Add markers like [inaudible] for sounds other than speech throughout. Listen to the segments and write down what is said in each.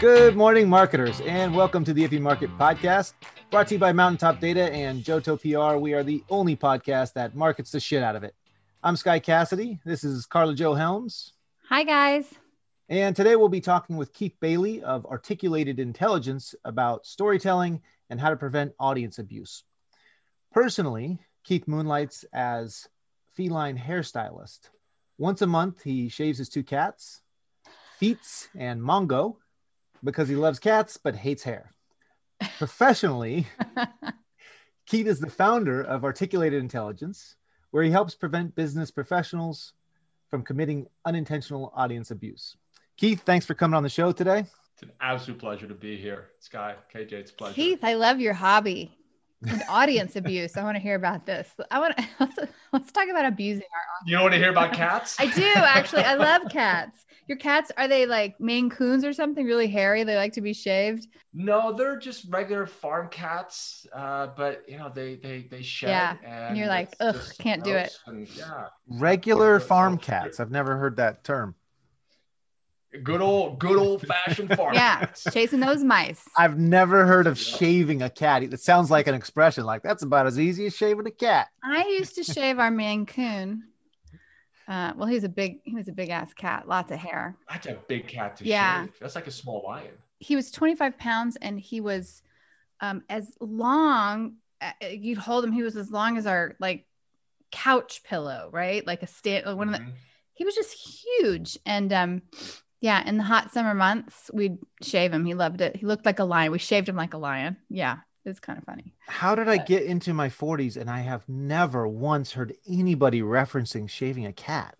Good morning, marketers, and welcome to the Iffy Market Podcast, brought to you by Mountaintop Data and JoTo PR. We are the only podcast that markets the shit out of it. I'm Sky Cassidy. This is Carla Jo Helms. Hi, guys. And today we'll be talking with Keith Bailey of Articulated Intelligence about storytelling and how to prevent audience abuse. Personally, Keith moonlights as feline hairstylist. Once a month, he shaves his two cats, Feets and Mongo, because he loves cats but hates hair. [laughs] Professionally, Keith is the founder of Articulated Intelligence, where he helps prevent business professionals from committing unintentional audience abuse. Keith, thanks for coming on the show today. It's an absolute pleasure to be here. Sky, KJ, it's a pleasure. Keith, I love your hobby. And audience abuse. I want to hear about this. I want to [laughs] let's, let's talk about abusing our audience. You don't want to hear about cats? I do actually. I love cats. Your cats are they like Maine Coons or something? Really hairy? They like to be shaved. No, they're just regular farm cats. Uh, but you know they they they shed. Yeah, and, and you're like, ugh, can't do it. And, yeah, Regular farm cats. I've never heard that term. Good old good old fashioned farm Yeah, chasing those mice. I've never heard of shaving a cat. It sounds like an expression like that's about as easy as shaving a cat. I used to shave our Maine Coon. Uh, well, he was a big, he was a big ass cat, lots of hair. That's a big cat to Yeah. shave. That's like a small lion. he was 25 pounds and he was um, as long uh, you'd hold him he was as long as our like couch pillow right like a stand one of the Mhm. he was just huge and um yeah in the hot summer months we'd shave him. He loved it. He looked like a lion. We shaved him like a lion. Yeah it's kind of funny. How did I get into my 40s and I have never once heard anybody referencing shaving a cat?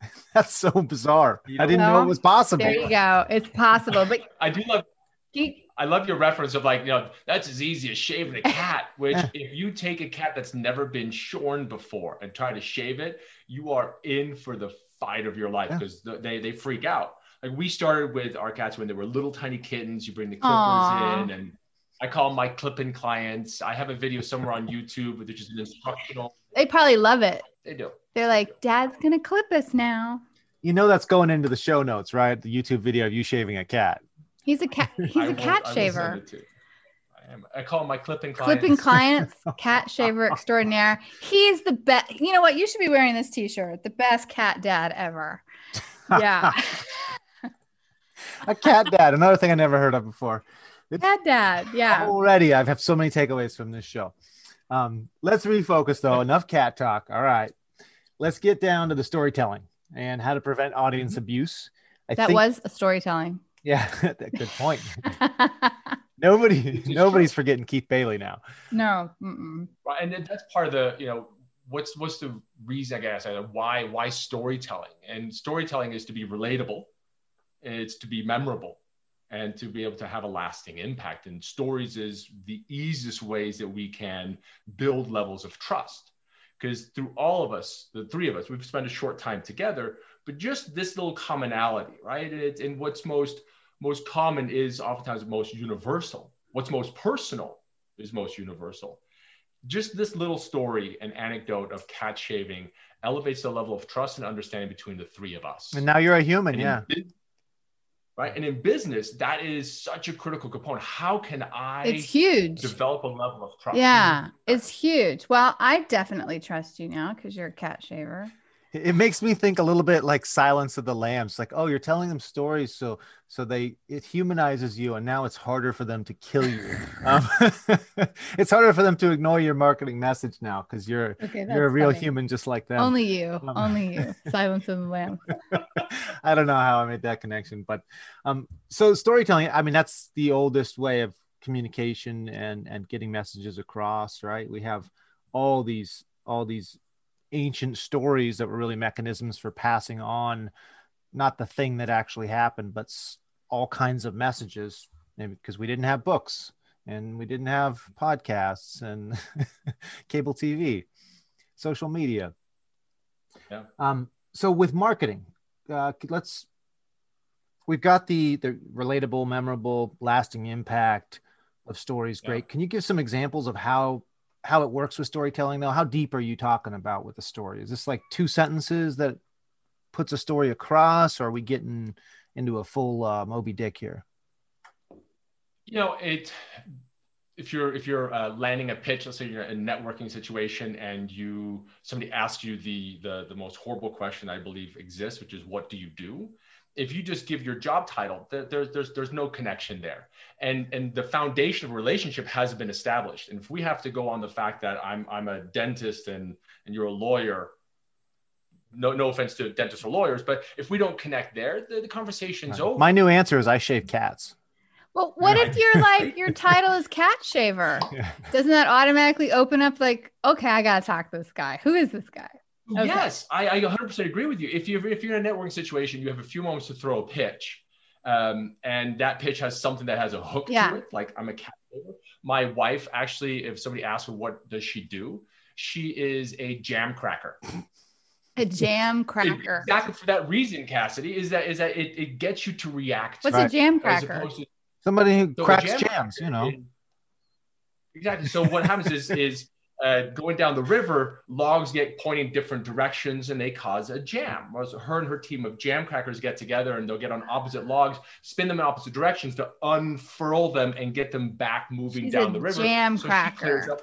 [laughs] That's so bizarre. You I didn't know know, it was possible. there you go. It's possible but [laughs] I do love he, I love your reference of like, you know, that's as easy as shaving a cat, [laughs] which if you take a cat that's never been shorn before and try to shave it, you are in for the fight of your life Yeah. because they, they freak out. Like we started with our cats when they were little tiny kittens. You bring the clippers Aw. in and I call them my clipping clients. I have a video somewhere on YouTube, which is an instructional. they probably love it They do. they're like dad's gonna clip us now You know that's going into the show notes, right? The YouTube video of you shaving a cat. he's a cat [laughs] he's I a will- cat I will send shaver it to you. I, call my clipping clients. clipping clients, [laughs] cat shaver extraordinaire. He's the best. You know what? You should be wearing this t-shirt. The best cat dad ever. Yeah, [laughs] a cat dad, another thing I never heard of before. cat dad. Yeah. Already, I've have so many takeaways from this show. Um, let's refocus though. Enough cat talk. All right, let's get down to the storytelling and how to prevent audience abuse. I That think, was a storytelling. yeah, [laughs] good point. Nobody, is [laughs] nobody's forgetting Keith Bailey now. no. mm-mm. Right, and that's part of the you know what's what's the reason I guess why why storytelling and storytelling is to be relatable, it's to be memorable, and to be able to have a lasting impact. And stories is the easiest ways that we can build levels of trust, because through all of us, the three of us, we've spent a short time together, but just this little commonality, right? It's and what's most most common is oftentimes most universal. What's most personal is most universal just this little story and anecdote of cat shaving elevates the level of trust and understanding between the three of us. And now you're a human, And yeah. bu- right. And in business, that is such a critical component. How can I It's huge. develop a level of trust? Yeah, it's huge. Well, I definitely trust you now because you're a cat shaver. It makes me think a little bit like Silence of the Lambs. Like, oh, you're telling them stories, so so they it humanizes you, and now it's harder for them to kill you. um, [laughs] it's harder for them to ignore your marketing message now because you're Okay, you're a real funny. human just like them. Only you. Um, Only you. [laughs] Silence of the Lambs. I don't know how I made that connection, but um, so storytelling. I mean, that's the oldest way of communication and and getting messages across. Right? We have all these all these ancient stories that were really mechanisms for passing on not the thing that actually happened, but all kinds of messages. Because we didn't have books and we didn't have podcasts and [laughs] cable TV, social media. Yeah. Um, so with marketing, uh, let's we've got the the relatable, memorable, lasting impact of stories. Yeah. Great. Can you give some examples of how how it works with storytelling though? How deep are you talking about with the story? Is this like two sentences that puts a story across, or are we getting into a full uh, Moby Dick here? You know, it if you're if you're uh, landing a pitch, let's say you're in a networking situation and you somebody asks you the the the most horrible question I believe exists, which is what do you do? If you just give your job title, there, there's there's there's no connection there, and and the foundation of relationship has been established. And if we have to go on the fact that I'm I'm a dentist and and you're a lawyer, no no offense to dentists or lawyers, but if we don't connect there, the, the conversation's over. My new answer is I shave cats. Well, what if you're like your title is cat shaver? [laughs] Doesn't that automatically open up like, okay, I gotta talk to this guy. Who is this guy? Okay. Yes, I, I 100% agree with you. If you if you're in a networking situation, you have a few moments to throw a pitch, um, and that pitch has something that has a hook Yeah. to it. Like I'm a cat. shaver. My wife actually, if somebody asks her what does she do, she is a jam cracker. A jam [laughs] cracker. Exactly for that reason, Cassidy, is that is that it, it gets you to react. What's Right. a jam cracker? opposed to Somebody who So cracks jam jams, you know. Exactly. So what happens is is uh, going down the river, logs get pointing different directions and they cause a jam. Whereas her and her team of jam crackers get together and they'll get on opposite logs, spin them in opposite directions to unfurl them and get them back moving She's down a the river. jam So cracker.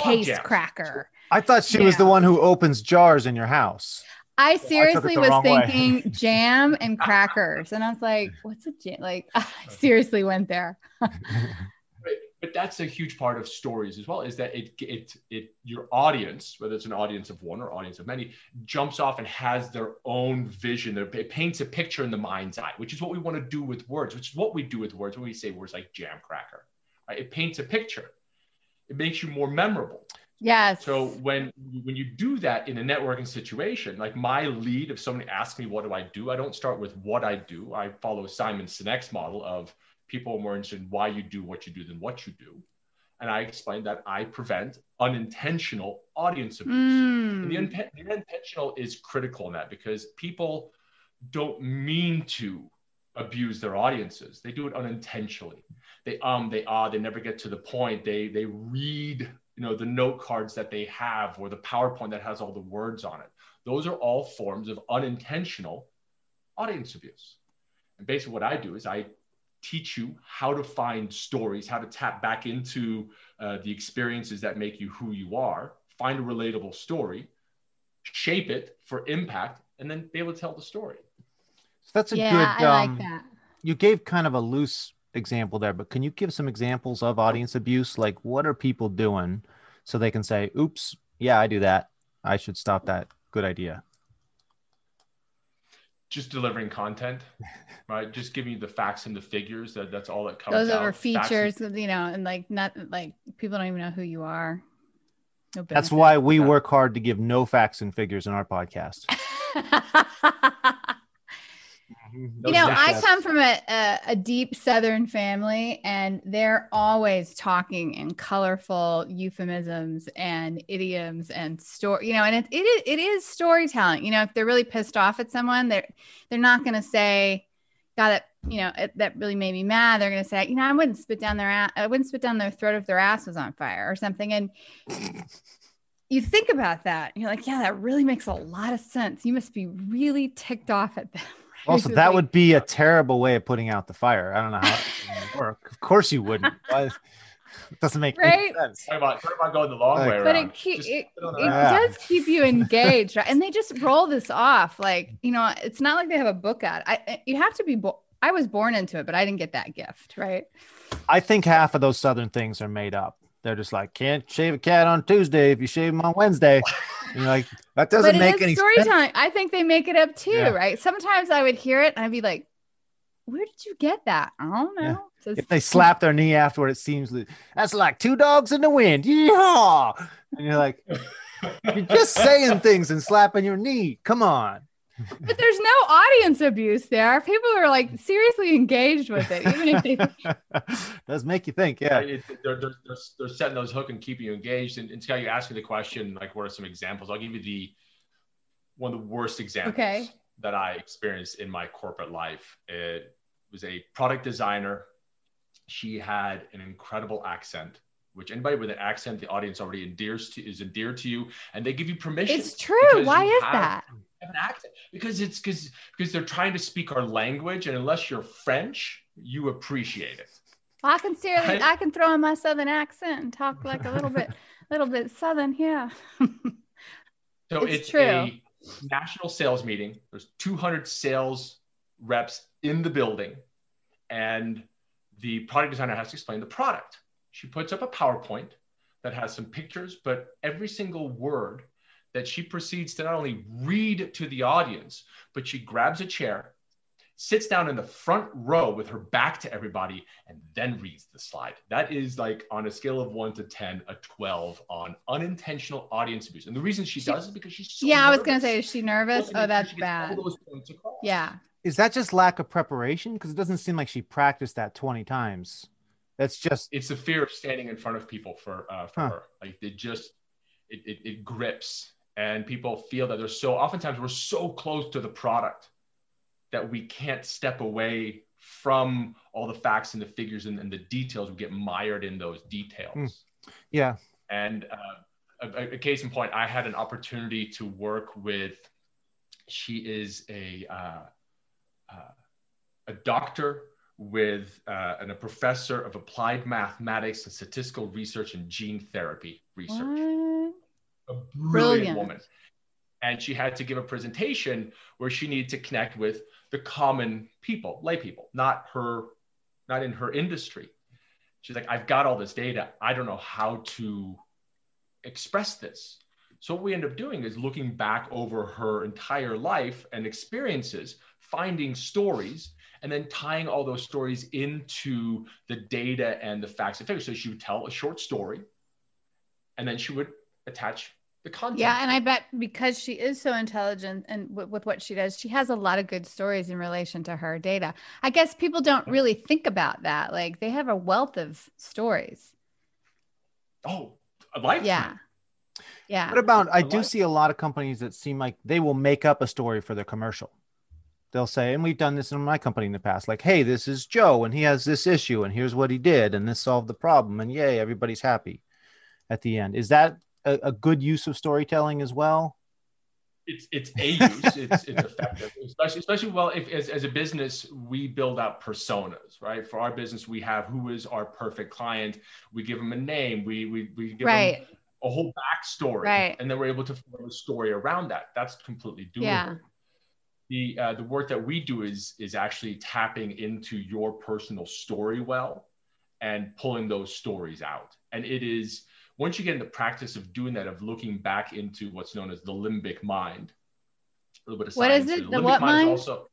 Case jams. cracker. I thought she was the one who opens jars in your house. I took it seriously the was wrong way. thinking [laughs] jam and crackers, and I was like, "What's a jam?" Like, [laughs] I seriously went there. [laughs] But that's a huge part of stories as well, is that it it it your audience, whether it's an audience of one or audience of many, jumps off and has their own vision. It paints a picture in the mind's eye, which is what we want to do with words, which is what we do with words when we say words like jam cracker. Right? It paints a picture. It makes you more memorable. Yes. So when when you do that in a networking situation, like my lead, if somebody asks me what do I do, I don't start with what I do. I follow Simon Sinek's model of people are more interested in why you do what you do than what you do. And I explain that I prevent unintentional audience abuse. And the, Mm. unpe- the unintentional is critical in that because people don't mean to abuse their audiences. They do it unintentionally. They um, they ah, they never get to the point. They they read, you know, the note cards that they have or the PowerPoint that has all the words on it. Those are all forms of unintentional audience abuse. And basically, what I do is I teach you how to find stories, how to tap back into uh, the experiences that make you who you are, find a relatable story, shape it for impact, and then be able to tell the story. So that's a yeah, good. I um, like that. You gave kind of a loose example there, but can you give some examples of audience abuse? Like, what are people doing so they can say, "Oops, yeah, I do that. I should stop that. Good idea." Just delivering content, [laughs] right? Just giving you the facts and the figures. That, that's all that comes Those out. are Facts and- features, you know, and like not like people don't even know who you are. No That's why we work hard to give no facts and figures in our podcast. [laughs] Mm-hmm. you know, I come from a, a, a deep Southern family, and they're always talking in colorful euphemisms and idioms and story. You know, and it, it is it is storytelling. You know, if they're really pissed off at someone, they're they're not going to say, "God, that you know it, that really made me mad." They're going to say, "You know, I wouldn't spit down their ass. I wouldn't spit down their throat if their ass was on fire or something." And you think about that, and you're like, "Yeah, that really makes a lot of sense. You must be really ticked off at them." Right? Also, that like- would be a terrible way of putting out the fire. I don't know how it would [laughs] work. Of course, you wouldn't. Why- It [laughs] doesn't make any Right? sense. Talk about, talk about going the long Like- way but it keep, Just it, it Yeah. does keep you engaged right? and they just roll this off like you know it's not like they have a book out i you have to be bo- i was born into it but i didn't get that gift right I think half of those southern things are made up. They're just like, can't shave a cat on Tuesday if you shave him on Wednesday. [laughs] You're like, that doesn't but make it any is sense. storytelling i think they make it up too Yeah. right sometimes i would hear it and i'd be like where did you get that i don't know Yeah. Just- If they slap their knee afterward, it seems that's like two dogs in the wind. Yeehaw! And you're like, you're just [laughs] saying things and slapping your knee. Come on. But there's no audience abuse there people are like mm. seriously engaged with it even if they [laughs] Does make you think, yeah. Right? It- they're, they're, they're, they're setting those hook and keeping you engaged. And, and Scott, you asked me the question, like, what are some examples? I'll give you the one of the worst examples Okay. that I experienced in my corporate life. It was a product designer. She had an incredible accent, which anybody with an accent, the audience already endears to is endeared to you, and they give you permission. It's true. Why is have- that? have an accent because it's because because they're trying to speak our language, and unless you're French, you appreciate it. Well, I can seriously, Right? I can throw in my southern accent and talk like a little bit, [laughs] little bit southern here. [laughs] So It's it's, true. a national sales meeting. There's 200 sales reps in the building, and the product designer has to explain the product. She puts up a PowerPoint that has some pictures, but every single word that she proceeds to not only read to the audience, but she grabs a chair, sits down in the front row with her back to everybody, and then reads the slide. That is like on a scale of one to 10, a 12 on unintentional audience abuse. And the reason she, She- does is because she's so yeah, I was gonna say, is she nervous? Oh, that's she gets all bad. those points across. Yeah. Is that just lack of preparation? Because it doesn't seem like she practiced that 20 times. That's just It's the fear of standing in front of people for uh, for Huh. her. Like it just it, it, it grips and people feel that they're so oftentimes we're so close to the product that we can't step away from all the facts and the figures and, and the details. We get mired in those details. Hmm. yeah. And uh, a, a case in point, I had an opportunity to work with. She is a uh, uh, a doctor with uh, and a professor of applied mathematics and statistical research and gene therapy research. What? A brilliant, Brilliant. woman. And she had to give a presentation where she needed to connect with the common people, lay people, not her, not in her industry. She's like, I've got all this data. I don't know how to express this. So what we end up doing is looking back over her entire life and experiences, finding stories, and then tying all those stories into the data and the facts and figures. So she would tell a short story, and then she would attach the content. Yeah, and I bet because she is so intelligent and w- with what she does, she has a lot of good stories in relation to her data. I guess people don't really think about that. Like they have a wealth of stories. oh, a lifetime. Yeah. Yeah. What about I do see a lot of companies that seem like they will make up a story for their commercial. They'll say, and we've done this in my company in the past, like, hey, this is Joe and he has this issue and here's what he did and this solved the problem and yay, everybody's happy at the end. Is that a, a good use of storytelling as well? it's it's a use. It's, it's effective. [laughs] Especially especially well if as, as a business we build out personas right? For our business we have who is our perfect client. We give them a name. We we, we give them a whole backstory. Right. and then we're able to form a story around that. That's completely doable. Yeah. The uh, the work that we do is is actually tapping into your personal story well and pulling those stories out and it is once you get in the practice of doing that of looking back into what's known as the limbic mind a little bit of What is science it? here. The what mind? is also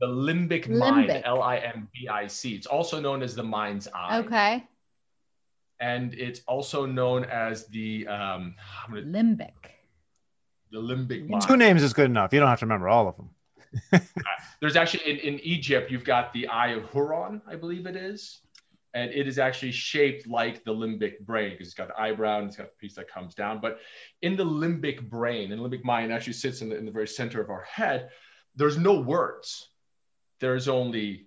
the limbic, mind Limbic. l-i-m-b-i-c it's also known as the mind's eye Okay. and it's also known as the um I'm gonna- Limbic. the limbic Limbic. mind Two names is good enough. You don't have to remember all of them. [laughs] Uh, there's actually in, in Egypt, you've got the eye of Huron, I believe it is. And it is actually shaped like the limbic brain because it's got the eyebrow and it's got the piece that comes down. But in the limbic brain, and limbic mind actually sits in the, in the very center of our head, there's no words. There's only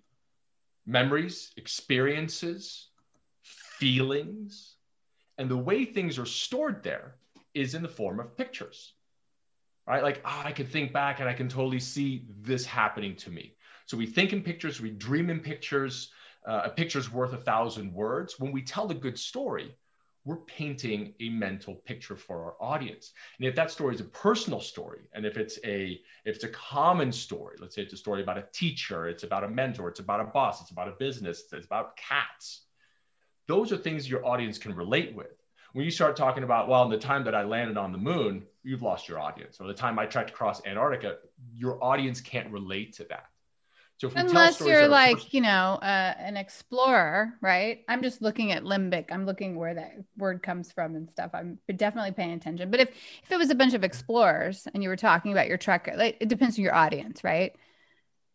memories, experiences, feelings. And the way things are stored there is in the form of pictures right? Like, ah, I can think back and I can totally see this happening to me. So we think in pictures, we dream in pictures. Uh, a picture's worth a thousand words. When we tell a good story, we're painting a mental picture for our audience. And if that story is a personal story, and if it's a if it's a common story, let's say it's a story about a teacher, it's about a mentor, it's about a boss, it's about a business, it's about cats. Those are things your audience can relate with when you start talking about, well, in the time that I landed on the moon, you've lost your audience. Or the time I trekked across Antarctica, your audience can't relate to that. So Unless you're like, pers- you know, uh, an explorer, right? I'm just looking at limbic. I'm looking where that word comes from and stuff. I'm definitely paying attention. But if if it was a bunch of explorers and you were talking about your trek, like it depends on your audience, right?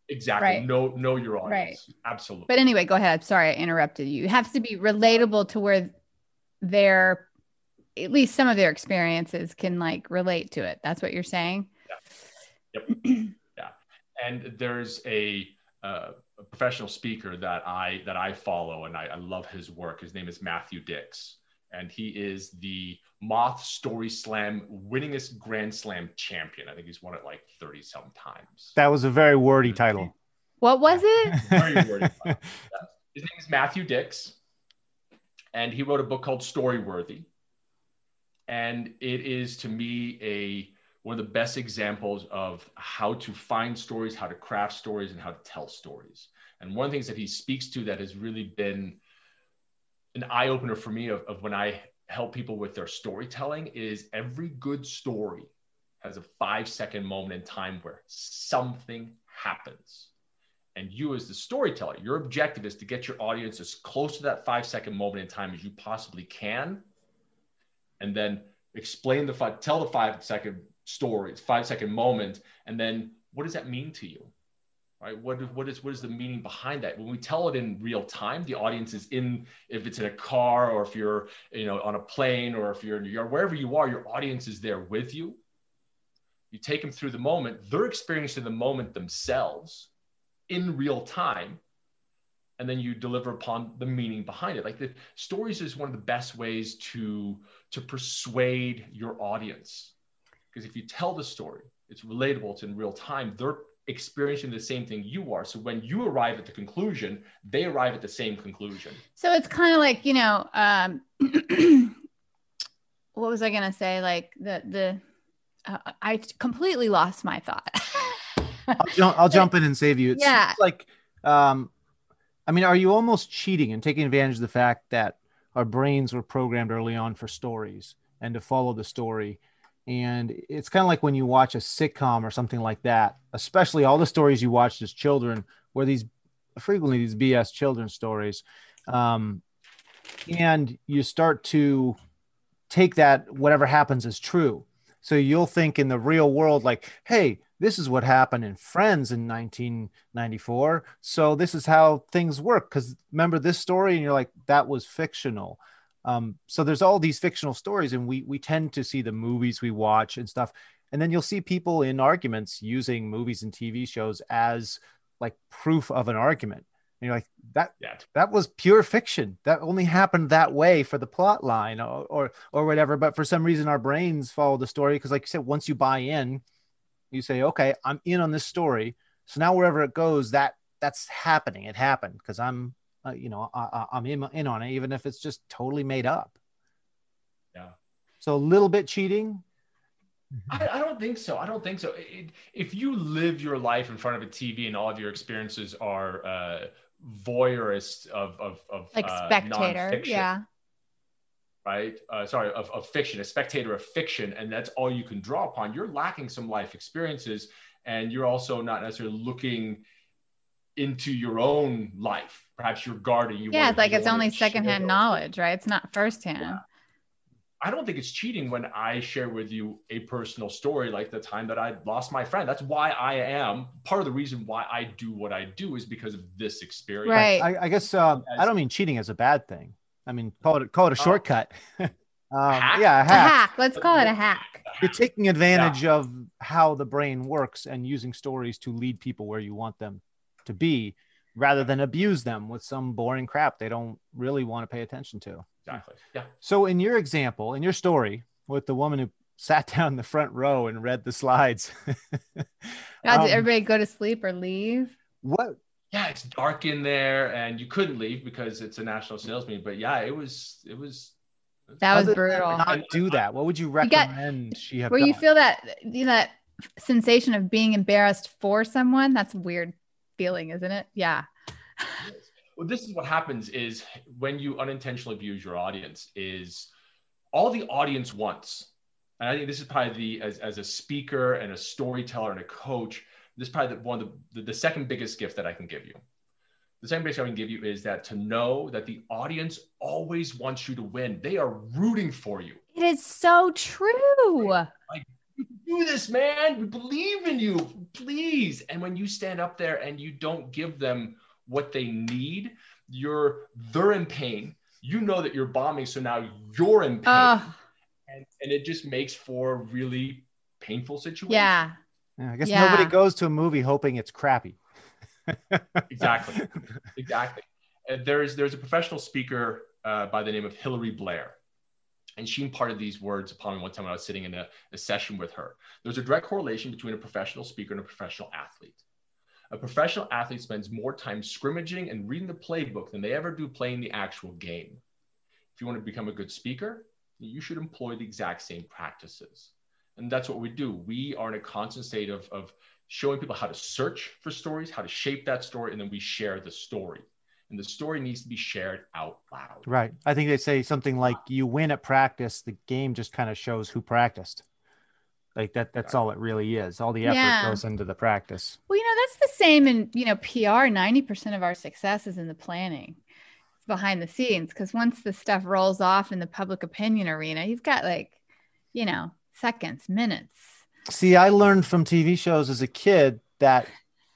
exactly right. know know your audience, absolutely. But anyway, go ahead. Sorry, I interrupted you. It has to be relatable to where their at least some of their experiences can like relate to it. That's what you're saying. Yeah. Yep. [clears throat] Yeah. And there's a, uh, a professional speaker that I that I follow, and I, I love his work. His name is Matthew Dicks, and he is the Moth Story Slam winningest Grand Slam champion. I think he's won it like 30 some times. That was a very wordy title. What was it? Very wordy. [laughs] His name is Matthew Dicks, and he wrote a book called Storyworthy. And it is to me a one of the best examples of how to find stories, how to craft stories, and how to tell stories. And one of the things that he speaks to that has really been an eye opener for me of, of when I help people with their storytelling is every good story has a five second moment in time where something happens. And you, as the storyteller, your objective is to get your audience as close to that five second moment in time as you possibly can. And then explain the five, tell the five second story, five second moment. And then what does that mean to you? Right? What, what is what is the meaning behind that? When we tell it in real time, the audience is in, if it's in a car or if you're, you know, on a plane or if you're in your wherever you are, your audience is there with you. You take them through the moment, they're experiencing the moment themselves in real time and then you deliver upon the meaning behind it. Like the stories is one of the best ways to to persuade your audience. Because if you tell the story it's relatable it's in real time they're experiencing the same thing you are. So when you arrive at the conclusion they arrive at the same conclusion. So it's kind of like you know um [clears throat] what was i going to say? Like the the uh, i completely lost my thought [laughs] I'll, jump, I'll jump in and save you. It's Yeah. like, um, I mean, are you almost cheating and taking advantage of the fact that our brains were programmed early on for stories and to follow the story? And it's kind of like when you watch a sitcom or something like that, especially all the stories you watched as children, where these frequently these BS children's stories, um, and you start to take that whatever happens as true. So you'll think in the real world, like, hey, this is what happened in Friends in 1994. So this is how things work. Because remember this story, and you're like, that was fictional. Um, so there's all these fictional stories, and we we tend to see the movies we watch and stuff, and then you'll see people in arguments using movies and TV shows as like proof of an argument. And you're like, that yeah that was pure fiction. That only happened that way for the plot line or or, or whatever. But for some reason, our brains follow the story because, like you said, once you buy in, you say, okay, I'm in on this story. So now wherever it goes, that that's happening. It happened because I'm, uh, you know, I, I'm in, in on it, even if it's just totally made up. Yeah. So a little bit cheating. I, I don't think so. I don't think so. It, if you live your life in front of a TV and all of your experiences are uh, voyeurist of of, of like uh, spectator yeah right? Uh, sorry, of, of fiction, a spectator of fiction, and that's all you can draw upon. You're lacking some life experiences, and you're also not necessarily looking into your own life. Perhaps you're guarding. You yeah it's like it's only secondhand knowledge right it's not firsthand Yeah. I don't think it's cheating when I share with you a personal story like the time that I lost my friend. That's why I am part of the reason why I do what I do is because of this experience. Right. I, I guess um, I don't mean cheating as a bad thing. I mean call it call it a Oh. shortcut. [laughs] um, hack? yeah, a a hack. hack let's call it a hack You're taking advantage of how the brain works and using stories to lead people where you want them to be, rather than abuse them with some boring crap they don't really want to pay attention to. Exactly. Yeah. So, in your example, in your story with the woman who sat [laughs] down in the front row and read the slides, [laughs] God, um, did everybody go to sleep or leave what Yeah, it's dark in there and you couldn't leave because it's a national sales meeting. But yeah, it was it was that was other than brutal Not do that. What would you got- recommend she have where you feel that you know that sensation of being embarrassed for someone that's a weird feeling isn't it yeah well this is what happens is when you unintentionally abuse your audience is all the audience wants and i think this is probably the as, as a speaker and a storyteller and a coach this is probably the, one of the, the, the second biggest gift that i can give you. The second biggest gift i can give you is that to know that the audience always wants you to win. They are rooting for you. It is so true. Like you do this, man. We believe in you, please. And when you stand up there and you don't give them what they need, you're they're in pain. You know that you're bombing, so now you're in pain, oh and, and it just makes for a really painful situation. yeah Yeah, I guess Yeah. nobody goes to a movie hoping it's crappy. [laughs] exactly, exactly. And there's there's a professional speaker uh, by the name of Hillary Blair, And she imparted these words upon me one time when I was sitting in a, a session with her. There's a direct correlation between a professional speaker and a professional athlete. A professional athlete spends more time scrimmaging and reading the playbook than they ever do playing the actual game. If you want to become a good speaker, you should employ the exact same practices. And that's what we do. We are in a constant state of, of showing people how to search for stories, how to shape that story, and then we share the story. And the story needs to be shared out loud. Right. I think they say something like you win at practice, the game just kind of shows who practiced. Like that that's all it really is. All the effort Yeah. goes into the practice. Well, you know, that's the same in, you know, PR. 90% of our success is in the planning. It's behind the scenes. Because once the stuff rolls off in the public opinion arena, you've got like, you know, seconds, minutes. See, I learned from TV shows as a kid that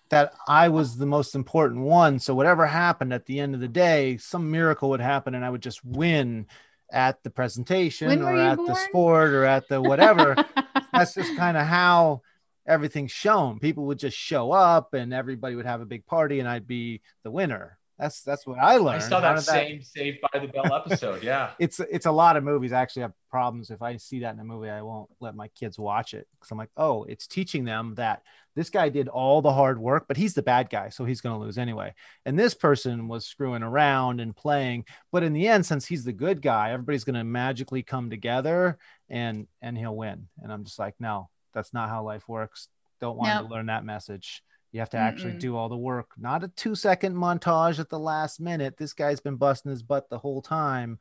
that I was the most important one. So whatever happened at the end of the day, some miracle would happen and I would just win at the presentation When or you at the sport or at the whatever. [laughs] That's just kind of how everything's shown. People would just show up and everybody would have a big party and I'd be the winner. That's that's what I learned. I saw that same Saved by the Bell episode. Yeah. [laughs] it's it's a lot of movies. I actually have problems if I see that in a movie, I won't let my kids watch it because I'm like, oh, it's teaching them that this guy did all the hard work, but he's the bad guy, so he's going to lose anyway. And this person was screwing around and playing, but in the end, since he's the good guy, everybody's going to magically come together and and he'll win. And I'm just like, no, that's not how life works. Don't want to learn that message. You have to actually Mm-mm. do all the work, not a two second montage at the last minute. This guy's been busting his butt the whole time.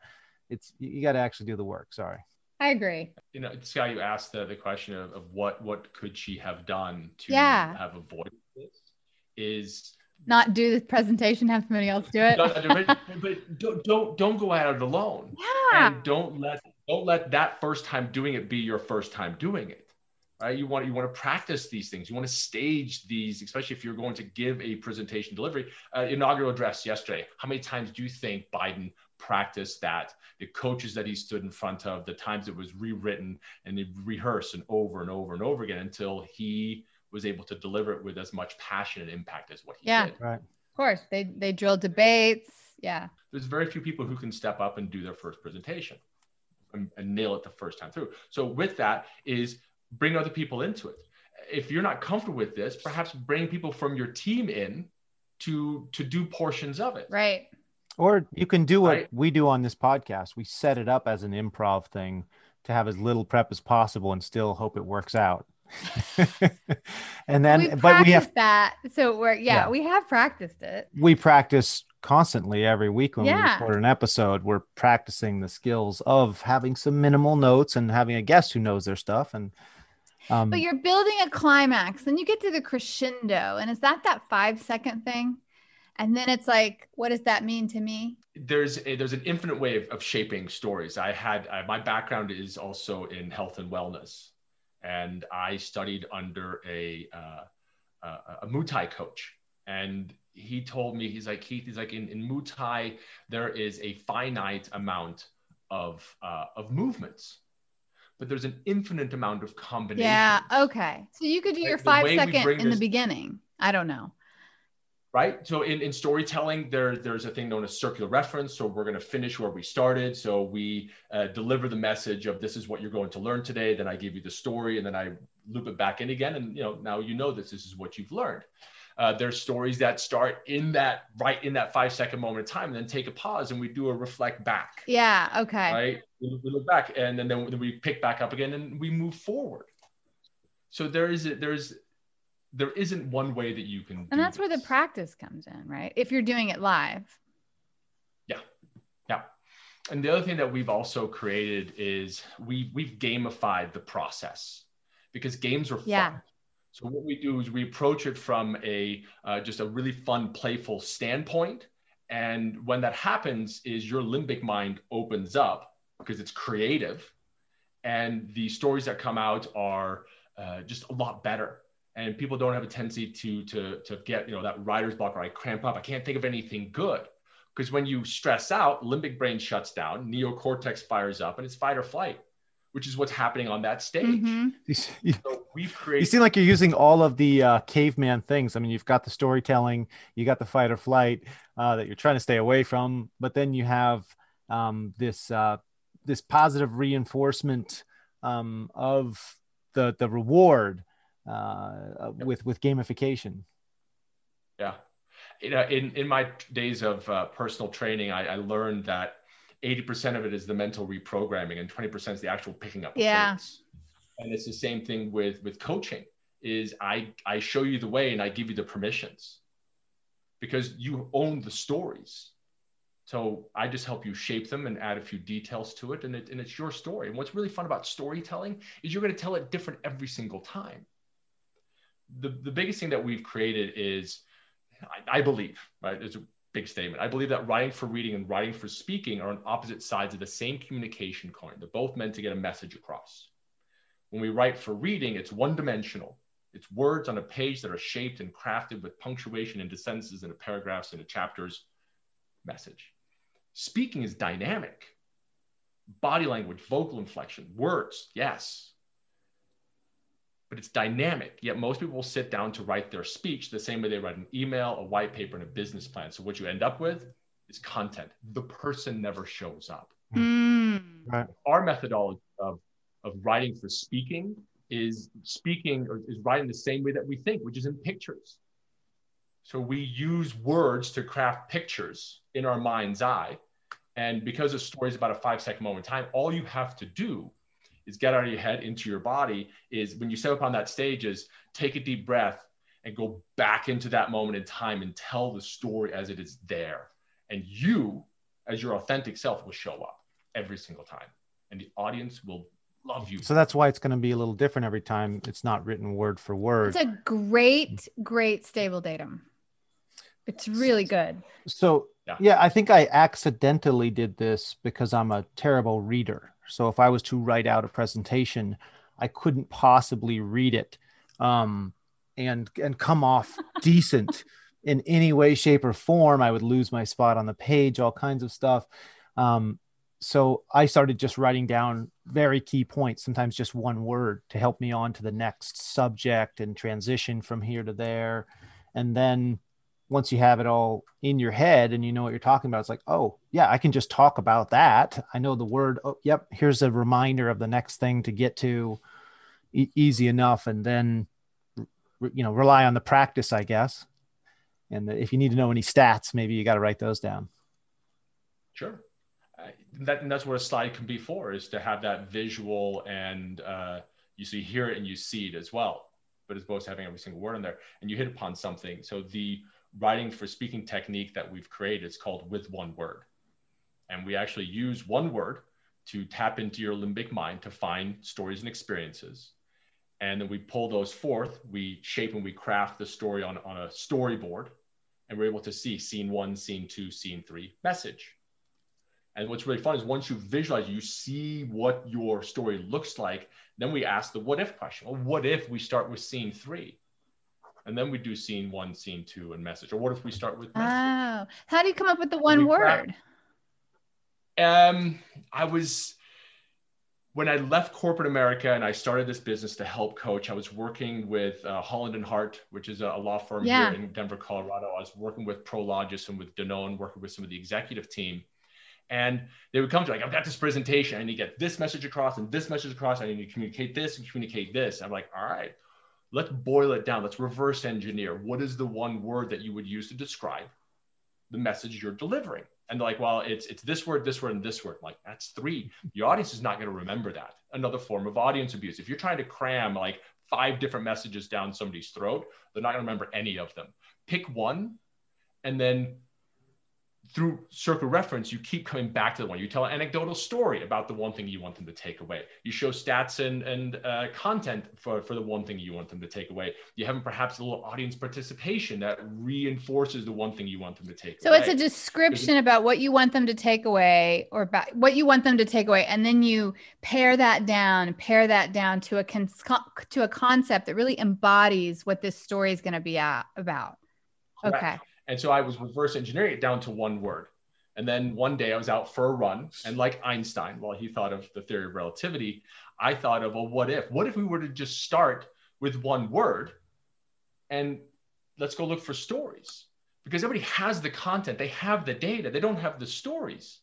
It's you got to actually do the work. Sorry. I agree. you know, Scott, you asked the, the question of, of what what could she have done to Yeah. have avoided this is Not do the presentation, have somebody else do it. but, but don't, don't don't go at it alone Yeah. and don't let don't let that first time doing it be your first time doing it right you want you want to practice these things you want to stage these especially if you're going to give a presentation delivery uh, inaugural address yesterday how many times do you think biden practiced that the coaches that he stood in front of the times it was rewritten and they rehearsed and over and over and over again until he was able to deliver it with as much passion and impact as what he Yeah. did Right. Of course. They they drill debates. Yeah. there's very few people who can step up and do their first presentation and, and nail it the first time through. So with that is bring other people into it. If you're not comfortable with this, perhaps bring people from your team in to to do portions of it. Right. Or you can do what Right. we do on this podcast. We set it up as an improv thing to have as little prep as possible and still hope it works out. [laughs] and then, we but we have that. So we're yeah, Yeah. we have practiced it. we practice constantly every week when we record an episode. We're practicing the skills of having some minimal notes and having a guest who knows their stuff. And um, But you're building a climax, and you get to the crescendo, and is that that five second thing? And then it's like, what does that mean to me? There's a, there's an infinite way of, of shaping stories. I had I, my background is also in health and wellness, and I studied under a uh, a, a Muay Thai coach, and he told me he's like Keith, he's like in, in Muay Thai there is a finite amount of uh, of movements, but there's an infinite amount of combinations. Yeah. Okay. So you could do Like, your five second five way we second bring in the beginning. I don't know. Right so in, in storytelling there there's a thing known as circular reference so we're going to finish where we started so we uh, deliver the message of this is what you're going to learn today then i give you the story and then i loop it back in again and you know now you know this this is what you've learned uh, there's stories that start in that right in that five second moment of time and then take a pause and we do a reflect back Yeah. Okay. right? We, we look back and then, then we pick back up again and we move forward. So there is a, there's there isn't one way that you can. And that's where the practice comes in, right? If you're doing it live. Yeah. Yeah. And the other thing that we've also created is we we've gamified the process because games are fun. Yeah. So what we do is we approach it from a uh, just a really fun, playful standpoint. And when that happens, is your limbic mind opens up because it's creative, and the stories that come out are uh, just a lot better. And people don't have a tendency to to to get you know that writer's block or I cramp up. I can't think of anything good because when you stress out, limbic brain shuts down, neocortex fires up, and it's fight or flight, which is what's happening on that stage. Mhm. you, you- So we've created. you seem like you're using all of the uh, caveman things. I mean, you've got the storytelling, you got the fight or flight uh, that you're trying to stay away from, but then you have um, this uh, this positive reinforcement um, of the the reward uh, with with gamification. Yeah, you know, in in my days of uh, personal training, I, I learned that eighty percent of it is the mental reprogramming, and twenty percent is the actual picking up. Yeah. And it's the same thing with with coaching. Is I I show you the way and I give you the permissions because you own the stories. So I just help you shape them and add a few details to it, and, it, and it's your story. And what's really fun about storytelling is you're going to tell it different every single time. The, the biggest thing that we've created is, I, I believe, right, it's a big statement. I believe that writing for reading and writing for speaking are on opposite sides of the same communication coin. They're both meant to get a message across. When we write for reading, it's one dimensional. It's words on a page that are shaped and crafted with punctuation into sentences, into paragraphs, into chapters, message. Speaking is dynamic. Body language, vocal inflection, words, yes. But it's dynamic. Yet most people will sit down to write their speech the same way they write an email, a white paper, and a business plan. So what you end up with is content. The person never shows up. Mm. Right. Our methodology of, of writing for speaking is speaking or is writing the same way that we think, which is in pictures. So we use words to craft pictures in our mind's eye. And because a story is about a five second moment in time, all you have to do is get out of your head into your body is when you step up on that stage is take a deep breath and go back into that moment in time and tell the story as it is there. And you, as your authentic self, will show up every single time. And the audience will love you. So that's why it's going to be a little different every time. It's not written word for word. It's a great, great stable datum. It's really good. So Yeah. yeah. I think I accidentally did this because I'm a terrible reader. So if I was to write out a presentation, I couldn't possibly read it um, and and come off [laughs] decent in any way, shape, or form. I would lose my spot on the page, all kinds of stuff. Um, so I started just writing down very key points, sometimes just one word to help me on to the next subject and transition from here to there. And then once you have it all in your head and you know what you're talking about, it's like, oh, yeah, I can just talk about that. I know the word. Oh, yep. Here's a reminder of the next thing to get to e- easy enough. And then, you know, rely on the practice, I guess. And if you need to know any stats, maybe you got to write those down. Sure. That, and that's what a slide can be for is to have that visual and uh, you see hear it and you see it as well but as opposed to having every single word in there and you hit upon something so the writing for speaking technique that we've created. It's called with one word and we actually use one word to tap into your limbic mind to find stories and experiences and then we pull those forth we shape and we craft the story on, on a storyboard and we're able to see scene one scene two scene three message and what's really fun is once you visualize, you see what your story looks like. Then we ask the what if question. Well, what if we start with scene three? And then we do scene one, scene two, and message. Or what if we start with message? Oh, how do you come up with the one word? Um, I was when I left corporate America and I started this business to help coach. I was working with uh, Holland and Hart, which is a, a law firm Yeah. here in Denver, Colorado. I was working with Prologis and with Danone, working with some of the executive team. And they would come to like, I've got this presentation. I need to get this message across and this message across. I need to communicate this and communicate this. I'm like, all right, let's boil it down. Let's reverse engineer. What is the one word that you would use to describe the message you're delivering? And like, well, it's it's this word, this word, and this word. I'm like, that's three. The audience is not going to remember that. Another form of audience abuse. If you're trying to cram like five different messages down somebody's throat, they're not going to remember any of them. Pick one, and then through circle reference, you keep coming back to the one. You tell an anecdotal story about the one thing you want them to take away. You show stats and, and uh, content for, for the one thing you want them to take away. You have perhaps a little audience participation that reinforces the one thing you want them to take So away. So it's a description about what you want them to take away or about what you want them to take away. And then you pare that down, pare that down to a con- to a concept that really embodies what this story is going to be a- about. Correct. Okay. And so I was reverse engineering it down to one word. And then one day I was out for a run. And like Einstein, while he thought of the theory of relativity, I thought of, well, what if? What if we were to just start with one word and let's go look for stories? Because everybody has the content, they have the data, they don't have the stories.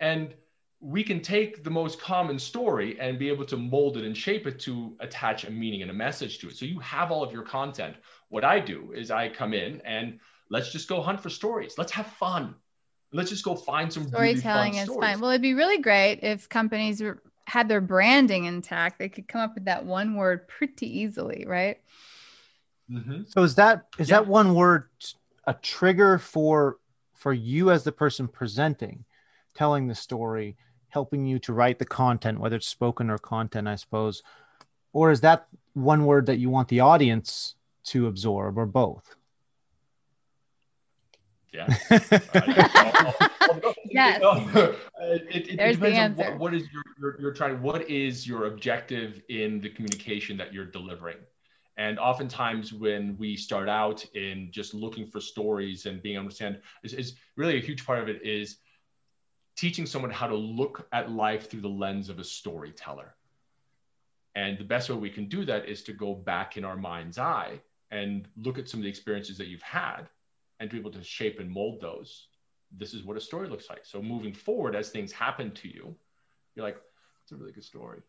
And we can take the most common story and be able to mold it and shape it to attach a meaning and a message to it. So you have all of your content. What I do is I come in and let's just go hunt for stories. Let's have fun. Let's just go find some storytelling really is stories. fine. Well, it'd be really great if companies had their branding intact. They could come up with that one word pretty easily, right? Mm-hmm. So is that is Yeah. that one word a trigger for for you as the person presenting, telling the story, helping you to write the content, whether it's spoken or content, I suppose, or is that one word that you want the audience to absorb, or both? Yeah. [laughs] Uh, Yes. it, it There's the answer. what, what is your, your you're trying what is your objective in the communication that you're delivering and oftentimes when we start out in just looking for stories and being able to understand is, is really a huge part of it is teaching someone how to look at life through the lens of a storyteller and the best way we can do that is to go back in our mind's eye and look at some of the experiences that you've had and to be able to shape and mold those this is what a story looks like so moving forward as things happen to you you're like it's a really good story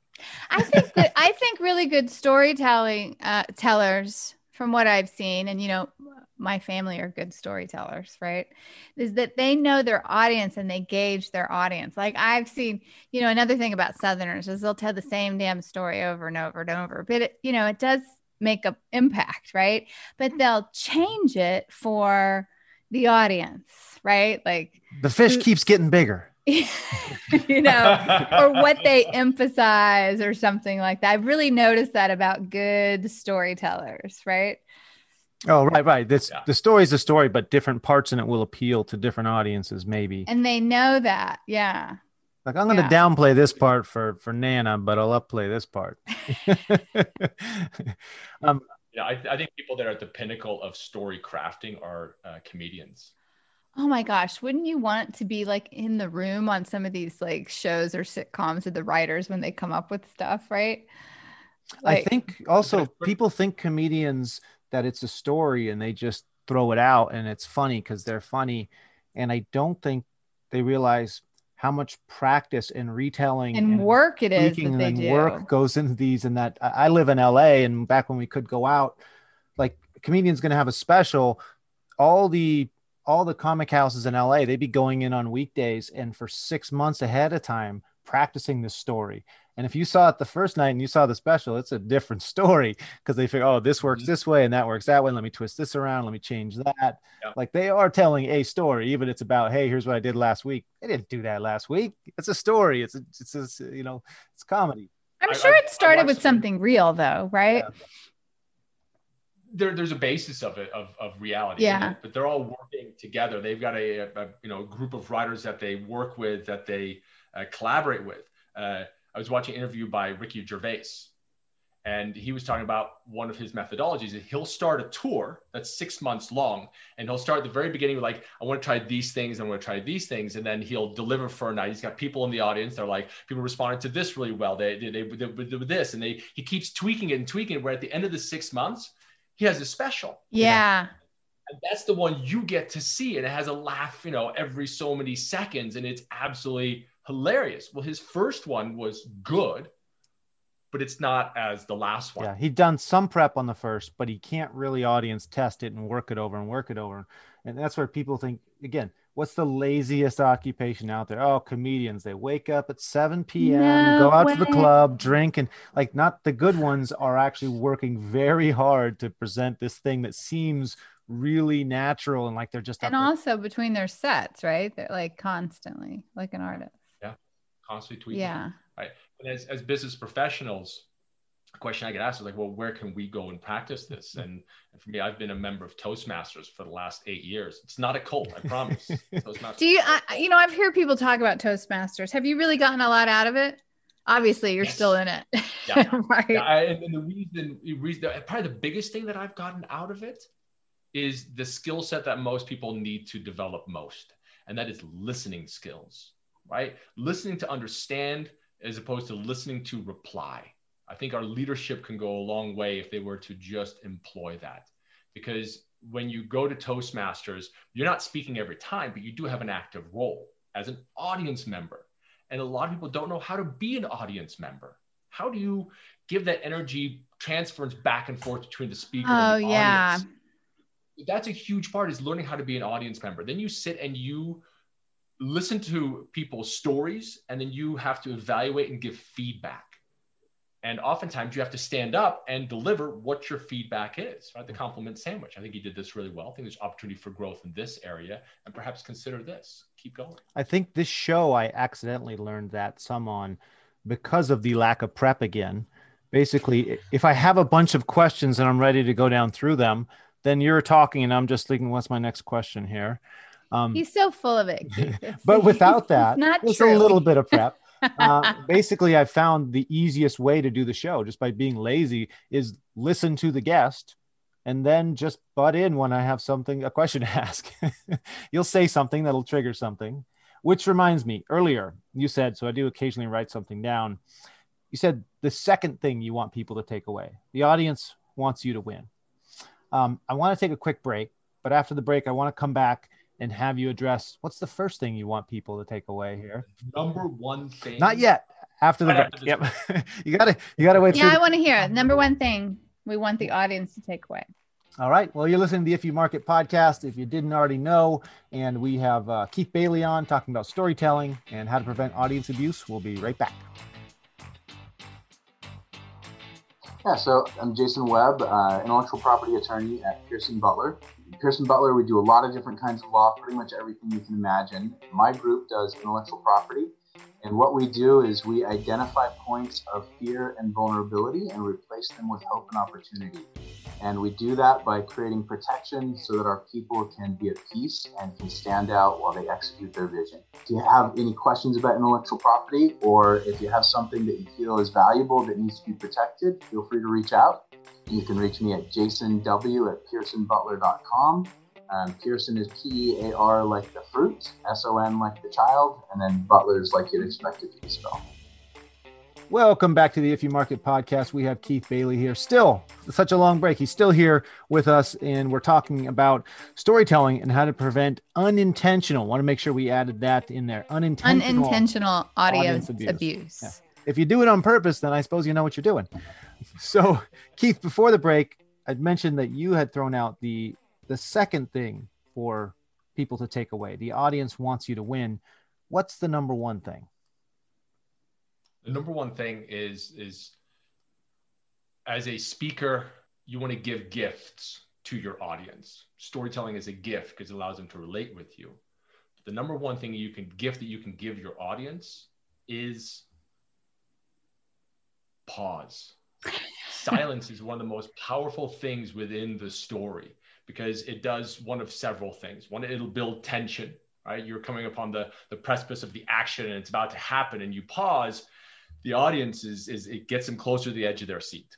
I think that I think really good storytelling uh, tellers, from what I've seen, and you know, my family are good storytellers, right? Is that they know their audience and they gauge their audience. Like I've seen, you know, another thing about Southerners is they'll tell the same damn story over and over and over, but it, you know, it does make an impact, right? But mm. they'll change it for the audience, right? Like The fish Who- keeps getting bigger. [laughs] you know, [laughs] or what they emphasize or something like that. I've really noticed that about good storytellers, right? Oh, right, right. This Yeah. the is a story, but different parts in it will appeal to different audiences, maybe. And they know that. Yeah. Like I'm going to Yeah. downplay this part for for Nana, but I'll upplay this part. [laughs] [laughs] um, yeah I, I think people that are at the pinnacle of story crafting are uh, comedians Oh my gosh. Wouldn't you want to be like in the room on some of these like shows or sitcoms with the writers when they come up with stuff, right? I think also people think comedians that it's a story and they just throw it out and it's funny because they're funny, and I don't think they realize how much practice and retelling and work it is that they and do. work goes into these and that I live in LA and back when we could go out like comedian's going to have a special all the all the comic houses in LA they'd be going in on weekdays and for 6 months ahead of time practicing this story and if you saw it the first night and you saw the special it's a different [laughs] story because they figure oh this works Mhm. this way and that works that way. Let me twist this around. Let me change that. Yeah. like they are telling a story even it's about hey here's what I did last week. They didn't do that last week. It's a story. It's a, it's a, you know it's comedy. I'm I- sure I- it started I with watched- something real though, right? Yeah. there, there's a basis of it of, of reality Yeah. it, but they're all working together. They've got a, a you know group of writers that they work with that they uh, collaborate with. Uh, i was watching an interview by ricky gervais and he was talking about one of his methodologies he'll start a tour that's six months long and he'll start at the very beginning with like i want to try these things i want to try these things and then he'll deliver for a night he's got people in the audience they're like people responded to this really well they they, they, they, they did this and they he keeps tweaking it and tweaking it where at the end of the six months he has a special Yeah. and that's the one you get to see and it has a laugh you know every so many seconds and it's absolutely hilarious well his first one was good but it's not as the last one Yeah, he'd done some prep on the first, but he can't really audience test it and work it over and work it over. And that's where people think again, what's the laziest occupation out there? Oh, comedians. They wake up at 7 p.m., No go out to the club, drink, and like not the good ones are actually working very hard to present this thing that seems really natural and like they're just up And there. also between their sets, right? They're like constantly, like an artist. Constantly tweaking Yeah. And as, as business professionals, a question I get asked is like, well, where can we go and practice this? Mm-hmm. And, and for me, I've been a member of Toastmasters for the last eight years. It's not a cult, I promise. [laughs] Toastmasters. Do you, I, you know, I've heard people talk about Toastmasters. Have you really gotten a lot out of it? Obviously, you're Yes. still in it. Yeah. [laughs] right. Yeah, I, and the reason, the reason, probably the biggest thing that I've gotten out of it is the skill set that most people need to develop most, and that is listening skills, right? Listening to understand as opposed to listening to reply. I think our leadership can go a long way if they were to just employ that. Because when you go to Toastmasters, you're not speaking every time, but you do have an active role as an audience member. And a lot of people don't know how to be an audience member. How do you give that energy transference back and forth between the speaker Oh, and the oh, yeah. audience? That's a huge part is learning how to be an audience member. Then you sit and you listen to people's stories and then you have to evaluate and give feedback. And oftentimes you have to stand up and deliver what your feedback is, right? The mm-hmm. compliment sandwich. I think you did this really well. I think there's opportunity for growth in this area and perhaps consider this. Keep going. I think this show I accidentally learned that some on because of the lack of prep again. Basically, if I have a bunch of questions and I'm ready to go down through them, then you're talking and I'm just thinking, what's my next question here? Um, He's so full of it. [laughs] [laughs] But without that, [laughs] not just true. a little bit of prep. uh, basically, I found the easiest way to do the show just by being lazy is listen to the guest and then just butt in when I have something, a question to ask. You'll say something that'll trigger something, which reminds me earlier, you said, so I do occasionally write something down. You said the second thing you want people to take away the audience wants you to win. Um, I want to take a quick break, but after the break, I want to come back and have you address what's the first thing you want people to take away here. Number one thing. Not yet. After the break. after Yep. [laughs] you gotta you gotta wait yeah, I want to hear it. Number one thing we want the audience to take away. All right. Well, you're listening to the If You Market podcast. If you didn't already know, and we have uh, Keith Bailey on talking about storytelling and how to prevent audience abuse. We'll be right back. Yeah, so I'm Jason Webb, uh, intellectual property attorney at Pearson Butler. Pearson Butler, we do a lot of different kinds of law, pretty much everything you can imagine. My group does intellectual property. And what we do is we identify points of fear and vulnerability and replace them with hope and opportunity. And we do that by creating protection so that our people can be at peace and can stand out while they execute their vision. If you have any questions about intellectual property, or if you have something that you feel is valuable that needs to be protected, feel free to reach out. You can reach me at jasonw at pearsonbutler.com. Um, Pearson is P E A R like the fruit, S O N like the child, and then Butler is like you'd expect it to be spelled. Welcome back to the If You Market podcast. We have Keith Bailey here. Still, such a long break. He's still here with us, and we're talking about storytelling and how to prevent unintentional. Want to make sure we added that in there. Unintentional. Unintentional audience, audience abuse. abuse. Yeah. If you do it on purpose, then I suppose you know what you're doing. So, Keith, before the break, I'd mentioned that you had thrown out the the second thing for people to take away. The audience wants you to win. What's the number one thing? the number one thing is is as a speaker you want to give gifts to your audience storytelling is a gift because it allows them to relate with you the number one thing you can gift that you can give your audience is pause silence is one of the most powerful things within the story because it does one of several things one it'll build tension right you're coming upon the the precipice of the action and it's about to happen and you pause the audience is, is it gets them closer to the edge of their seat.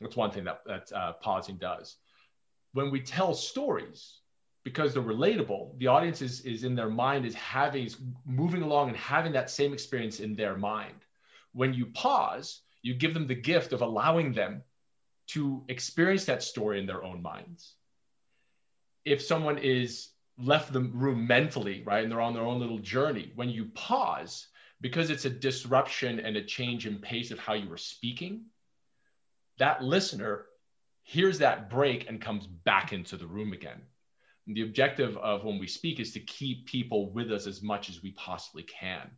That's one thing that, that uh, pausing does. When we tell stories, because they're relatable, the audience is, is in their mind is having is moving along and having that same experience in their mind. When you pause, you give them the gift of allowing them to experience that story in their own minds. If someone is left the room mentally, right, and they're on their own little journey, when you pause, because it's a disruption and a change in pace of how you were speaking, that listener hears that break and comes back into the room again. And the objective of when we speak is to keep people with us as much as we possibly can.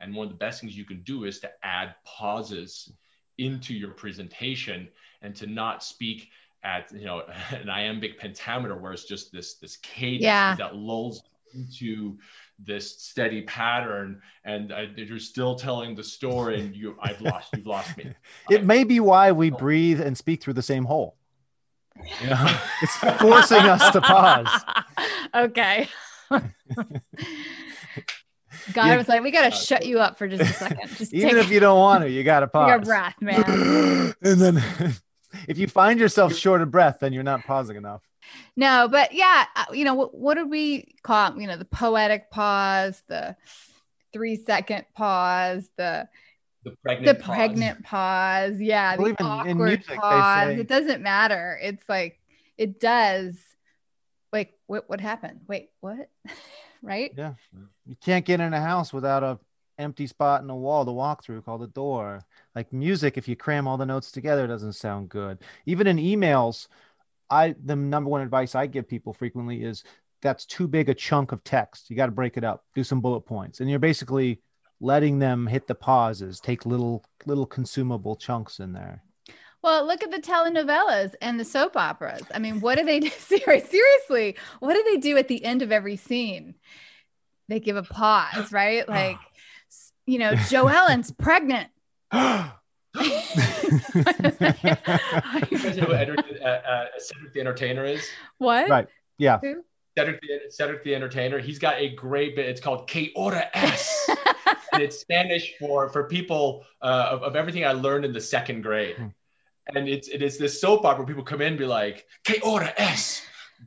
And one of the best things you can do is to add pauses into your presentation and to not speak at you know [laughs] an iambic pentameter where it's just this this cadence Yeah. that lulls into this steady pattern and uh, you're still telling the story and you i've lost you've lost me [laughs] It may be why we breathe and speak through the same hole. You know, it's forcing us to pause. [laughs] okay. God, Yeah. I was like, we gotta shut you up for just a second. Just [laughs] Even take, if you don't want to, you got [laughs] to pause. Your breath, man. [gasps] and then [laughs] if you find yourself short of breath, then you're not pausing enough. No, but yeah, uh, you know what? What did we call? You know, the poetic pause, the three second pause, the the pregnant the pause. pregnant pause. Yeah, Well, the even in awkward music, they pause. say- It doesn't matter. It's like it does. Like what? What happened? Wait, what? Right? Yeah. You can't get in a house without a empty spot in the wall to walk through called a door. Like music, if you cram all the notes together, doesn't sound good. Even in emails, I the number one advice I give people frequently is that's too big a chunk of text. You got to break it up, do some bullet points, and you're basically letting them hit the pauses, take little little consumable chunks in there. Well, look at the telenovelas and the soap operas. I mean, what do they [laughs] do? Seriously, what do they do at the end of every scene? They give a pause, right? [gasps] Like, you know, Joellen's [laughs] pregnant. You guys know who Edward, uh, uh, Cedric the Entertainer is? What? Right. Yeah. Who? Cedric the, Cedric the Entertainer. He's got a great bit. It's called Que Hora Es. [laughs] and it's Spanish for for people uh, of, of everything I learned in the second grade. And it's it is this soap opera. People come in and be like, Que hora es?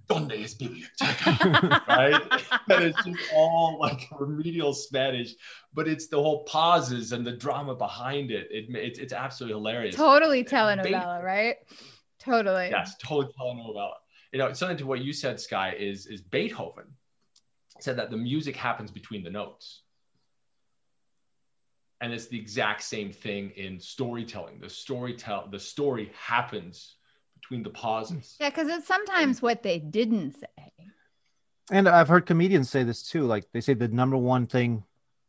Donde es biblioteca? [laughs] right? and it's just all like remedial Spanish, but it's the whole pauses and the drama behind it. it it's, it's absolutely hilarious. totally telenovela, right? Totally. Yes, totally telenovela. You know, something to what you said, Sky, is is Beethoven said that the music happens between the notes. And it's the exact same thing in storytelling. The story tell the story happens between the pauses. Yeah, because it's sometimes what they didn't say. And I've heard comedians say this too. Like they say the number one thing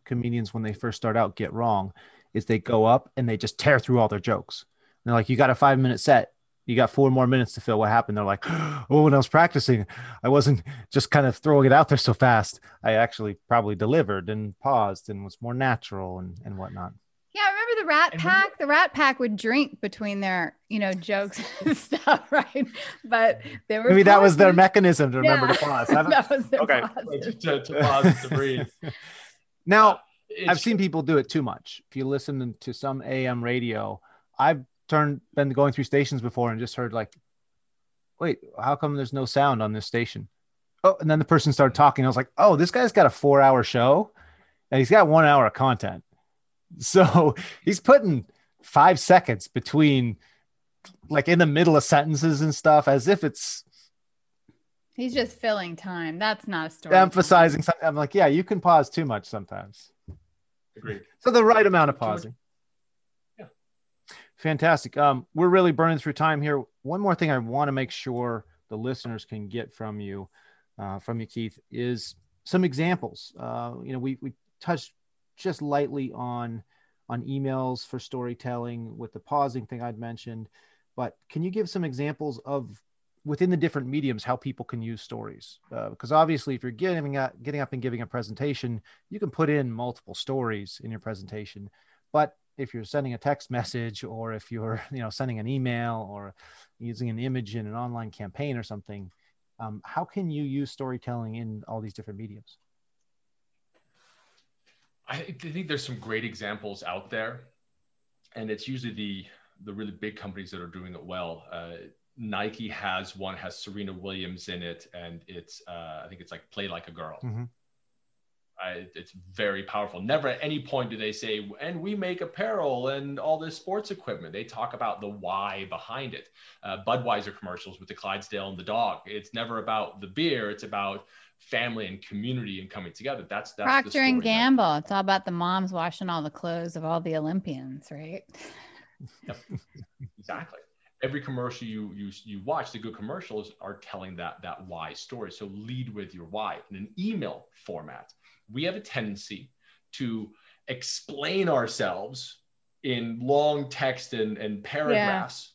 comedians when they first start out get wrong is they go up and they just tear through all their jokes. And they're like, you got a five minute set. You got four more minutes to fill. What happened? They're like, [gasps] oh, when I was practicing, I wasn't just kind of throwing it out there so fast. I actually probably delivered and paused and was more natural and, and whatnot. Yeah, I remember the Rat Pack. The Rat Pack would drink between their, you know, jokes [laughs] and stuff, right? But they were Maybe that was their mechanism to remember Yeah. to pause. [laughs] That was their Okay. pauses. to, to pause to breathe. [laughs] now, It's I've seen people do it too much. If you listen to some AM radio, I've turned been going through stations before and just heard like, wait, how come there's no sound on this station? Oh, and then the person started talking. I was like, oh, this guy's got a four hour show and he's got one hour of content. So [laughs] he's putting five seconds between like in the middle of sentences and stuff as if it's He's just filling time. That's not a story. emphasizing something. I'm like, yeah, you can pause too much sometimes. agreed. So the right amount of pausing. Fantastic. Um, we're really burning through time here. One more thing I want to make sure the listeners can get from you, uh, from you, Keith, is some examples. Uh, you know, we we touched just lightly on on emails for storytelling with the pausing thing I'd mentioned, but can you give some examples of within the different mediums how people can use stories? Uh, because obviously, if you're getting up, getting up and giving a presentation, you can put in multiple stories in your presentation but if you're sending a text message or if you're [laughs] you know sending an email or using an image in an online campaign or something um, how can you use storytelling in all these different mediums I think there's some great examples out there, and it's usually the the really big companies that are doing it well. Uh, Nike has one has Serena Williams in it, and it's uh, I think it's like "Play Like a Girl." Mhm. I, it's very powerful. Never at any point do they say, "And we make apparel and all this sports equipment." They talk about the why behind it. Uh, Budweiser commercials with the Clydesdale and the dog. It's never about the beer. It's about family and community and coming together. That's that's the Procter and Gamble. It's all about the moms washing all the clothes of all the Olympians, right? [laughs] Exactly. Every commercial you you you watch, the good commercials are telling that that why story. So lead with your why. In an email format, we have a tendency to explain ourselves in long text and, and paragraphs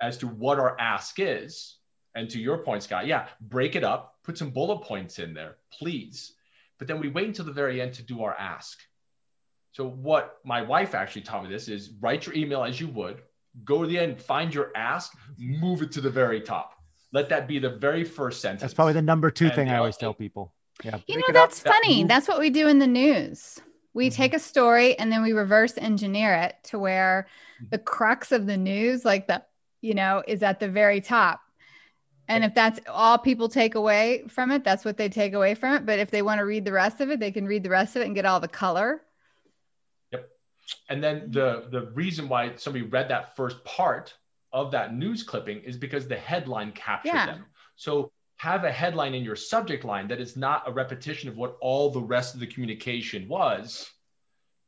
as to what our ask is. And to your point, Scott, yeah, break it up, put some bullet points in there, please. But then we wait until the very end to do our ask. So what my wife actually taught me this is write your email as you would, go to the end, find your ask, move it to the very top. Let that be the very first sentence. that's probably the number two And thing i always tell people yeah You know, it up. that's that funny. That's what we do in the news. We Mhm. take a story and then we reverse engineer it to where the crux of the news, like the, you know, is at the very top. And if that's all people take away from it, that's what they take away from it. But if they want to read the rest of it, they can read the rest of it and get all the color. Yep. And then the the reason why somebody read that first part of that news clipping is because the headline captured Yeah. them. So have a headline in your subject line that is not a repetition of what all the rest of the communication was.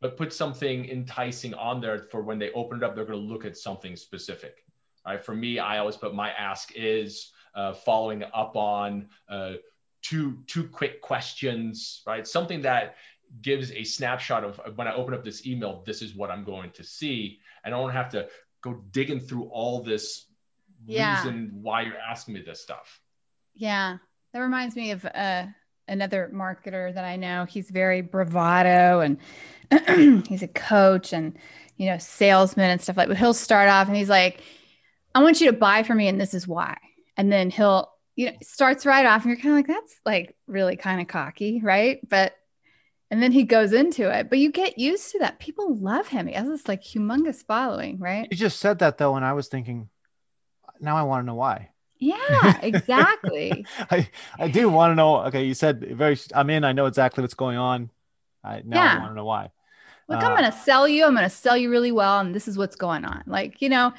but put something enticing on there for when they open it up, they're going to look at something specific. Right. For me, I always put my ask is uh, following up on uh, two two quick questions, right? Something that gives a snapshot of when I open up this email, this is what I'm going to see. And I don't have to go digging through all this yeah. reason why you're asking me this stuff. Yeah. That reminds me of uh, another marketer that I know. He's very bravado and [clears throat] he's a coach and, you know, salesman and stuff like But he'll start off and he's like, I want you to buy for me and this is why. And then he'll, you know, starts right off and you're kind of like, that's like really kind of cocky, right? But and then he goes into it but you get used to that people love him he has this like humongous following right you just said that though and i was thinking now i want to know why yeah exactly [laughs] i i do want to know okay you said very i'm in i know exactly what's going on i now yeah. i want to know why look uh, i'm gonna sell you i'm gonna sell you really well and this is what's going on like you know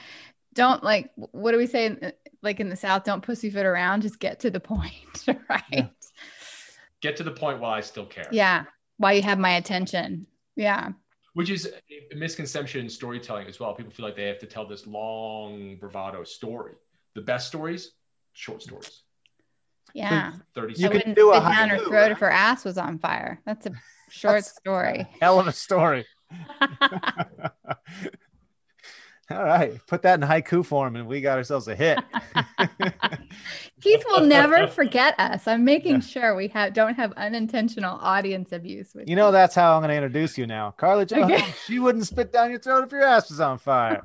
don't like what do we say like in the south don't pussyfoot around just get to the [laughs] point [laughs] right yeah. get to the point while i still care yeah why you have my attention. Yeah. Which is a misconception in storytelling as well. People feel like they have to tell this long bravado story. The best stories, short stories. Yeah. 30 you could do a down her throat if her ass was on fire. That's a [laughs] short story. Hell of a story. [laughs] [laughs] All right, put that in haiku form, and we got ourselves a hit. Keith will never forget us. I'm making yeah. sure we have don't have unintentional audience abuse. With you know, that's how I'm going to introduce you now, Carla. Jo- okay. She wouldn't spit down your throat if your ass was on fire.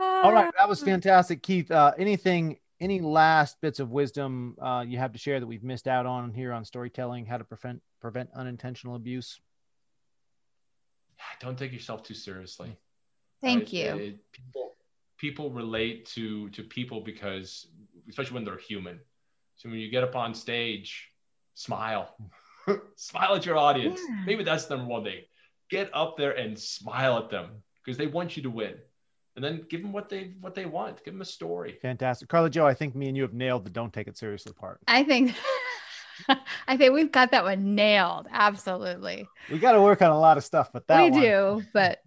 All right, that was fantastic, Keith. Uh, anything, any last bits of wisdom uh, you have to share that we've missed out on here on storytelling, how to prevent prevent unintentional abuse? don't take yourself too seriously. Thank right? you. It, people people relate to to people because especially when they're human. So when you get up on stage, smile. [laughs] smile at your audience. Yeah. Maybe that's the number one thing. Get up there and smile at them because they want you to win. And then give them what they what they want. Give them a story. Fantastic. Carla Jo. I think me and you have nailed the don't take it seriously part. I think [laughs] I think we've got that one nailed. Absolutely. We got to work on a lot of stuff, but that we one. do. But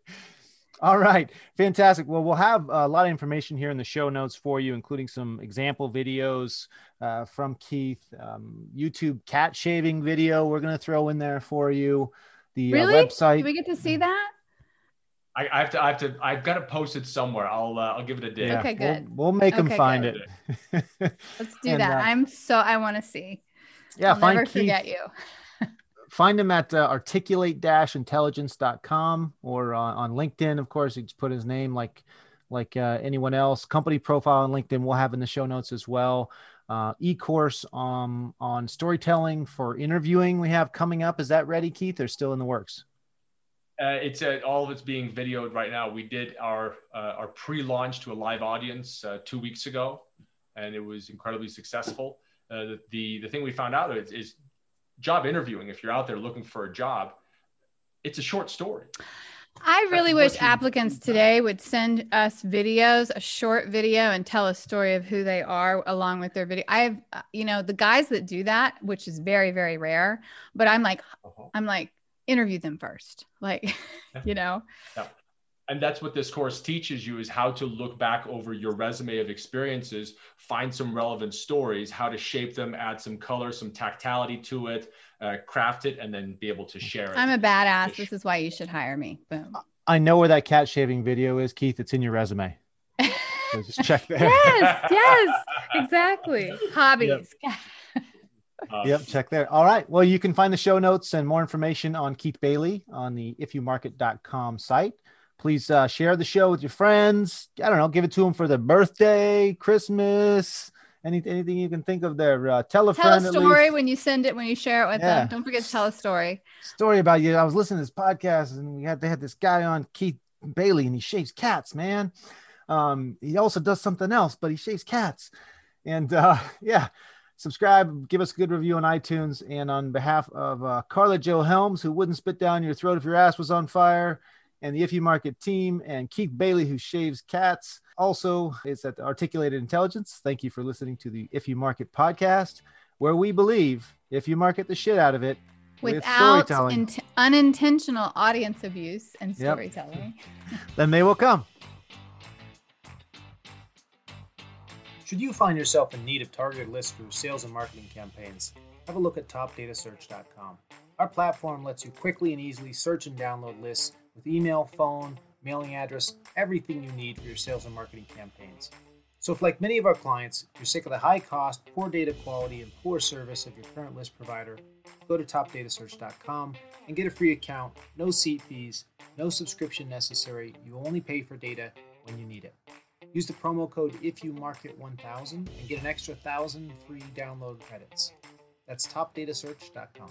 [laughs] all right, fantastic. Well, we'll have a lot of information here in the show notes for you, including some example videos uh, from Keith, um, YouTube cat shaving video. We're going to throw in there for you. The uh, really? uh, website. Do we get to see that? I, I, have to. I have to. I've got to post it somewhere. I'll. Uh, I'll give it a day. Yeah, okay, good. We'll, we'll make okay, them find good. it. [laughs] Let's do and, that. Uh, I'm so. I want to see. Yeah, I'll find never Keith, forget you. [laughs] find him at uh, articulate-intelligence.com or uh, on LinkedIn. Of course, he just put his name like like uh, anyone else. Company profile on LinkedIn. We'll have in the show notes as well. Uh, e-course um, on storytelling for interviewing we have coming up. Is that ready, Keith? Or still in the works? Uh, it's uh, all of it's being videoed right now. We did our uh, our pre-launch to a live audience uh, two weeks ago, and it was incredibly successful. Uh, the the thing we found out is, is job interviewing. If you're out there looking for a job, it's a short story. I really wish applicants today would send us videos, a short video, and tell a story of who they are along with their video. I have, uh, you know, the guys that do that, which is very, very rare. But I'm like, uh-huh. I'm like, interview them first like [laughs] you know? Yeah. and that's what this course teaches you is how to look back over your resume of experiences find some relevant stories how to shape them add some color some tactility to it uh, craft it and then be able to share it. I'm a badass. This is why you should hire me. Boom. I know where that cat shaving video is keith. It's in your resume. [laughs] So just check there. Yes yes [laughs] exactly. Hobbies. Yep. Uh, yep, check there. All right. Well, you can find the show notes and more information on Keith Bailey on the ifyoumarket.com site. Please uh, share the show with your friends. I don't know, give it to them for their birthday, Christmas, anything, anything you can think of there. Uh, tell a tell friend. a story when you send it, when you share it with yeah. them. Don't forget to tell a story. Story about you. I was listening to this podcast and we had they had this guy on Keith Bailey and he shaves cats, man. Um, he also does something else, but he shaves cats. And uh, [laughs] yeah, subscribe, give us a good review on iTunes. And on behalf of uh, Carla Jo Helms, who wouldn't spit down your throat if your ass was on fire, and the If You Market team, and Keith Bailey, who shaves cats. Also, it's at Articulated Intelligence. Thank you for listening to the If You Market podcast. where we believe if you market the shit out of it with Without int- unintentional audience abuse and Yep. storytelling. [laughs] then they will come. Should you find yourself in need of targeted lists for your sales and marketing campaigns, have a look at topdatasearch.com. Our platform lets you quickly and easily search and download lists with email, phone, mailing address, everything you need for your sales and marketing campaigns. So, if like many of our clients, you're sick of the high cost, poor data quality, and poor service of your current list provider, go to topdatasearch.com and get a free account, no seat fees, no subscription necessary. You only pay for data when you need it. Use the promo code if you market 1000 and get an extra 1000 free download credits. That's topdatasearch.com.